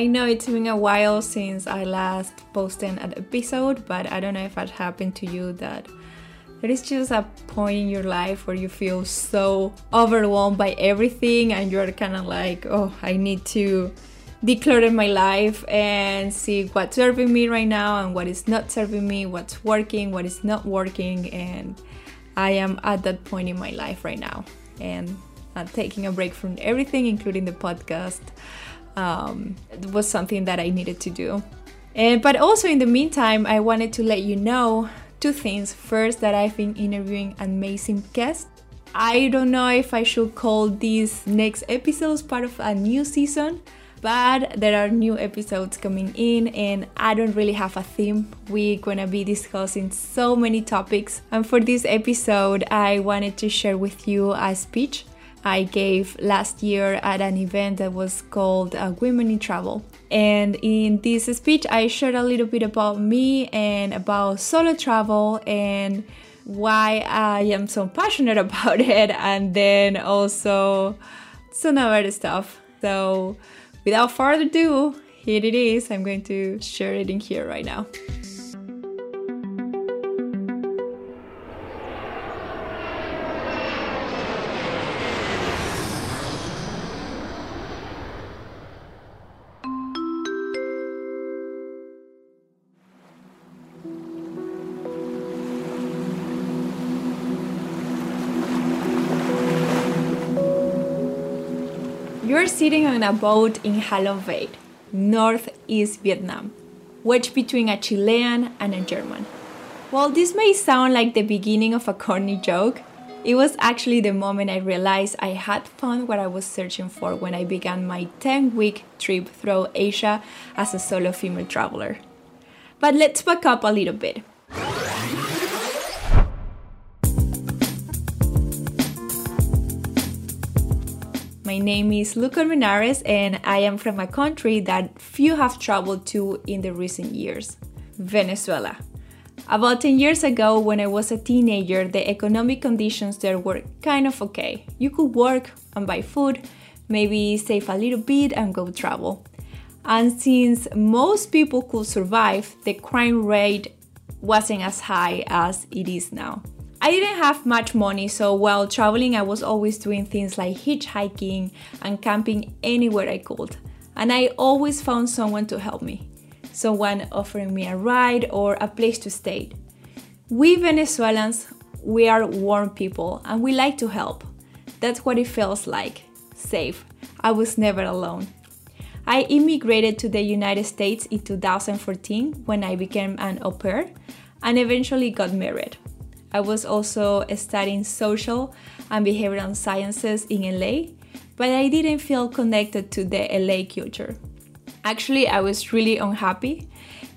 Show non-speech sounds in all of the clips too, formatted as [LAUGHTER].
I know it's been a while since I last posted an episode, but I don't know if it happened to you that there is just a point in your life where you feel so overwhelmed by everything and you're kind of like, oh, I need to declutter my life and see what's serving me right now and what is not serving me, what's working, what is not working. And I am at that point in my life right now. And I'm taking a break from everything, including the podcast. Um, was something that I needed to do. And, but also in the meantime, I wanted to let you know two things. First, that I've been interviewing amazing guests. I don't know if I should call these next episodes part of a new season, but there are new episodes coming in, and I don't really have a theme. We're gonna be discussing so many topics, and for this episode, I wanted to share with you a speech I gave last year at an event that was called uh, Women in Travel. And in this speech, I shared a little bit about me and about solo travel and why I am so passionate [LAUGHS] about it, and then also some other stuff. So, without further ado, here it is. I'm going to share it in here right now. You're sitting on a boat in Halong Bay, northeast Vietnam, wedged between a Chilean and a German. While this may sound like the beginning of a corny joke, it was actually the moment I realized I had found what I was searching for when I began my 10 week trip through Asia as a solo female traveler. But let's back up a little bit. My name is Luca Linares, and I am from a country that few have traveled to in the recent years Venezuela. About 10 years ago, when I was a teenager, the economic conditions there were kind of okay. You could work and buy food, maybe save a little bit and go travel. And since most people could survive, the crime rate wasn't as high as it is now. I didn't have much money, so while traveling, I was always doing things like hitchhiking and camping anywhere I could. And I always found someone to help me someone offering me a ride or a place to stay. We Venezuelans, we are warm people and we like to help. That's what it feels like safe. I was never alone. I immigrated to the United States in 2014 when I became an au pair and eventually got married. I was also studying social and behavioral sciences in LA, but I didn't feel connected to the LA culture. Actually, I was really unhappy,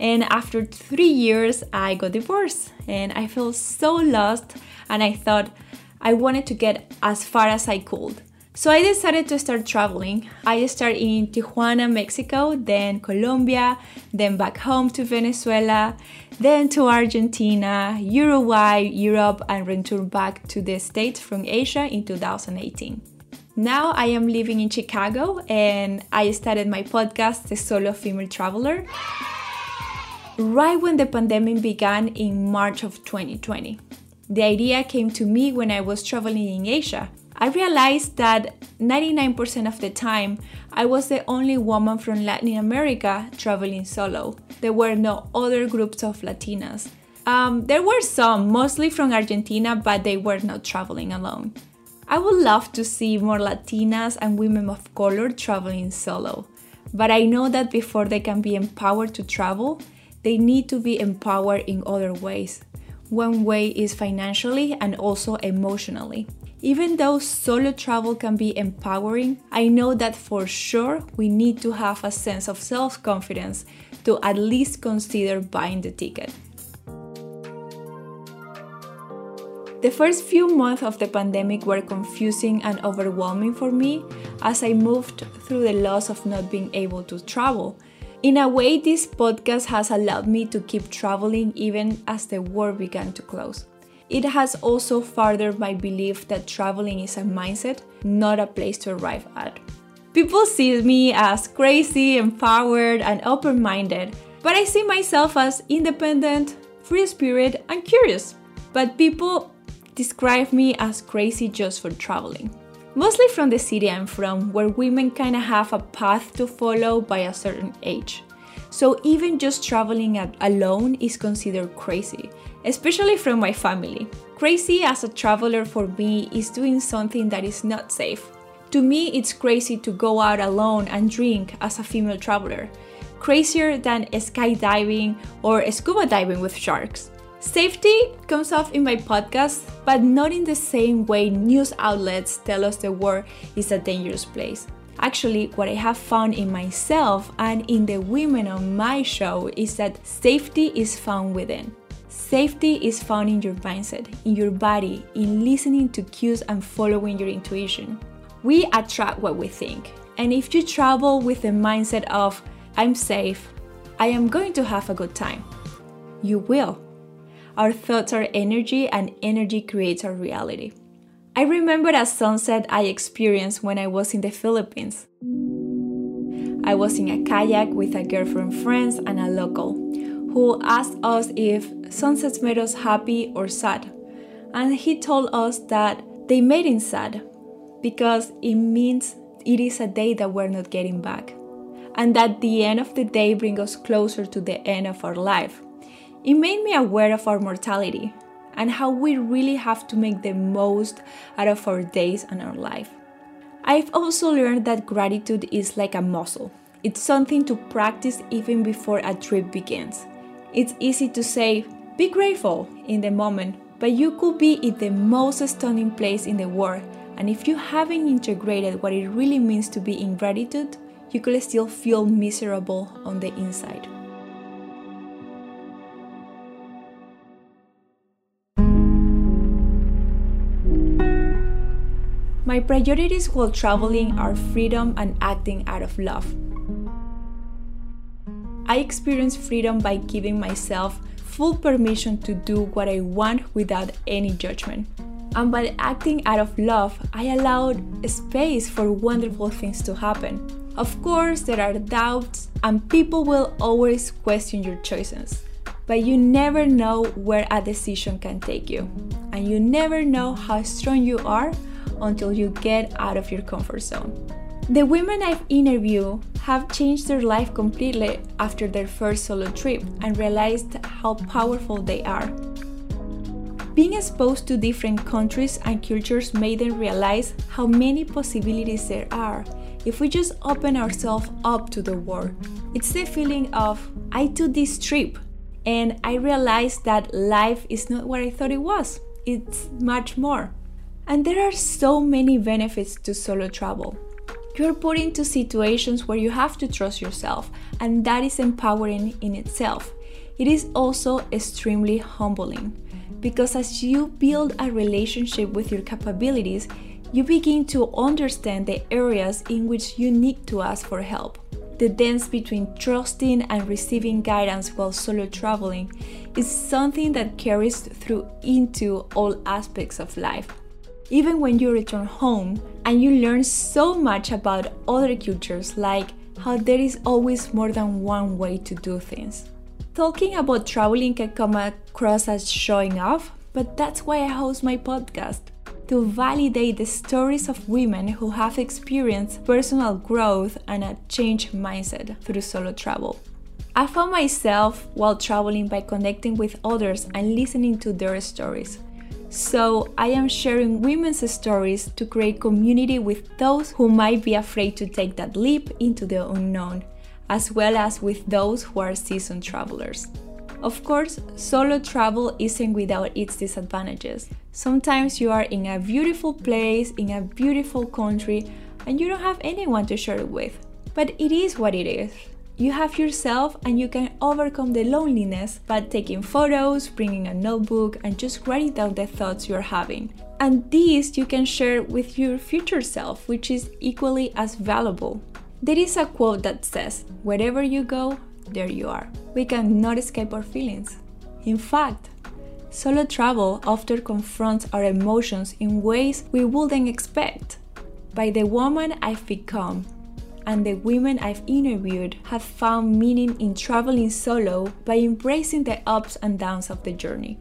and after three years, I got divorced, and I felt so lost. And I thought I wanted to get as far as I could. So I decided to start traveling. I started in Tijuana, Mexico, then Colombia, then back home to Venezuela, then to Argentina, Uruguay, Europe, and returned back to the States from Asia in 2018. Now I am living in Chicago and I started my podcast, The Solo Female Traveler, right when the pandemic began in March of 2020. The idea came to me when I was traveling in Asia I realized that 99% of the time I was the only woman from Latin America traveling solo. There were no other groups of Latinas. Um, there were some, mostly from Argentina, but they were not traveling alone. I would love to see more Latinas and women of color traveling solo, but I know that before they can be empowered to travel, they need to be empowered in other ways. One way is financially and also emotionally. Even though solo travel can be empowering, I know that for sure we need to have a sense of self confidence to at least consider buying the ticket. The first few months of the pandemic were confusing and overwhelming for me as I moved through the loss of not being able to travel. In a way, this podcast has allowed me to keep traveling even as the world began to close. It has also furthered my belief that traveling is a mindset, not a place to arrive at. People see me as crazy, empowered, and open minded, but I see myself as independent, free spirit, and curious. But people describe me as crazy just for traveling. Mostly from the city I'm from, where women kind of have a path to follow by a certain age. So even just traveling alone is considered crazy, especially from my family. Crazy as a traveler for me is doing something that is not safe. To me, it's crazy to go out alone and drink as a female traveler, crazier than skydiving or scuba diving with sharks. Safety comes up in my podcast, but not in the same way news outlets tell us the world is a dangerous place. Actually, what I have found in myself and in the women on my show is that safety is found within. Safety is found in your mindset, in your body, in listening to cues and following your intuition. We attract what we think. And if you travel with the mindset of, I'm safe, I am going to have a good time, you will. Our thoughts are energy, and energy creates our reality. I remember a sunset I experienced when I was in the Philippines. I was in a kayak with a girlfriend friends and a local who asked us if sunsets made us happy or sad. And he told us that they made him sad because it means it is a day that we're not getting back. And that the end of the day brings us closer to the end of our life. It made me aware of our mortality and how we really have to make the most out of our days and our life. I've also learned that gratitude is like a muscle. It's something to practice even before a trip begins. It's easy to say, be grateful in the moment, but you could be in the most stunning place in the world, and if you haven't integrated what it really means to be in gratitude, you could still feel miserable on the inside. My priorities while traveling are freedom and acting out of love. I experience freedom by giving myself full permission to do what I want without any judgment. And by acting out of love, I allowed space for wonderful things to happen. Of course, there are doubts, and people will always question your choices. But you never know where a decision can take you, and you never know how strong you are until you get out of your comfort zone. The women I've interviewed have changed their life completely after their first solo trip and realized how powerful they are. Being exposed to different countries and cultures made them realize how many possibilities there are if we just open ourselves up to the world. It's the feeling of, I took this trip and I realized that life is not what I thought it was, it's much more. And there are so many benefits to solo travel. You're put into situations where you have to trust yourself, and that is empowering in itself. It is also extremely humbling because as you build a relationship with your capabilities, you begin to understand the areas in which you need to ask for help. The dance between trusting and receiving guidance while solo traveling is something that carries through into all aspects of life even when you return home and you learn so much about other cultures, like how there is always more than one way to do things. Talking about traveling can come across as showing off, but that's why I host my podcast to validate the stories of women who have experienced personal growth and a changed mindset through solo travel. I found myself while traveling by connecting with others and listening to their stories. So, I am sharing women's stories to create community with those who might be afraid to take that leap into the unknown, as well as with those who are seasoned travelers. Of course, solo travel isn't without its disadvantages. Sometimes you are in a beautiful place, in a beautiful country, and you don't have anyone to share it with. But it is what it is. You have yourself and you can overcome the loneliness by taking photos, bringing a notebook, and just writing down the thoughts you're having. And these you can share with your future self, which is equally as valuable. There is a quote that says, Wherever you go, there you are. We cannot escape our feelings. In fact, solo travel often confronts our emotions in ways we wouldn't expect. By the woman I've become, and the women I've interviewed have found meaning in traveling solo by embracing the ups and downs of the journey.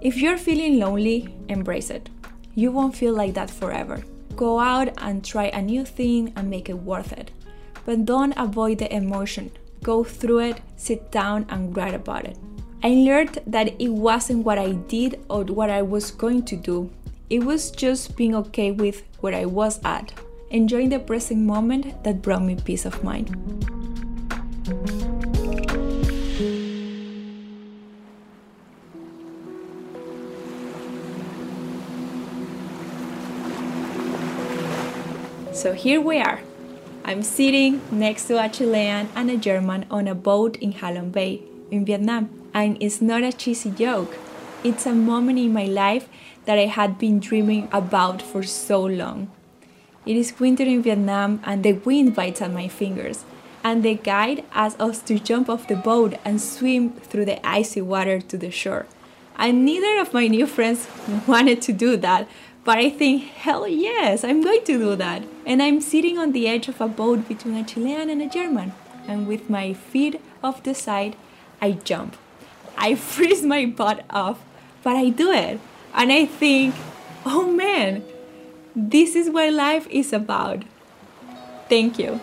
If you're feeling lonely, embrace it. You won't feel like that forever. Go out and try a new thing and make it worth it. But don't avoid the emotion. Go through it, sit down, and write about it. I learned that it wasn't what I did or what I was going to do. It was just being okay with where I was at, enjoying the present moment that brought me peace of mind. So here we are. I'm sitting next to a Chilean and a German on a boat in Halong Bay in Vietnam. And it's not a cheesy joke. It's a moment in my life that I had been dreaming about for so long. It is winter in Vietnam and the wind bites at my fingers. And the guide asks us to jump off the boat and swim through the icy water to the shore. And neither of my new friends [LAUGHS] wanted to do that, but I think, hell yes, I'm going to do that. And I'm sitting on the edge of a boat between a Chilean and a German. And with my feet off the side, I jump. I [LAUGHS] freeze my butt off, but I do it. And I think, oh man, this is what life is about. Thank you.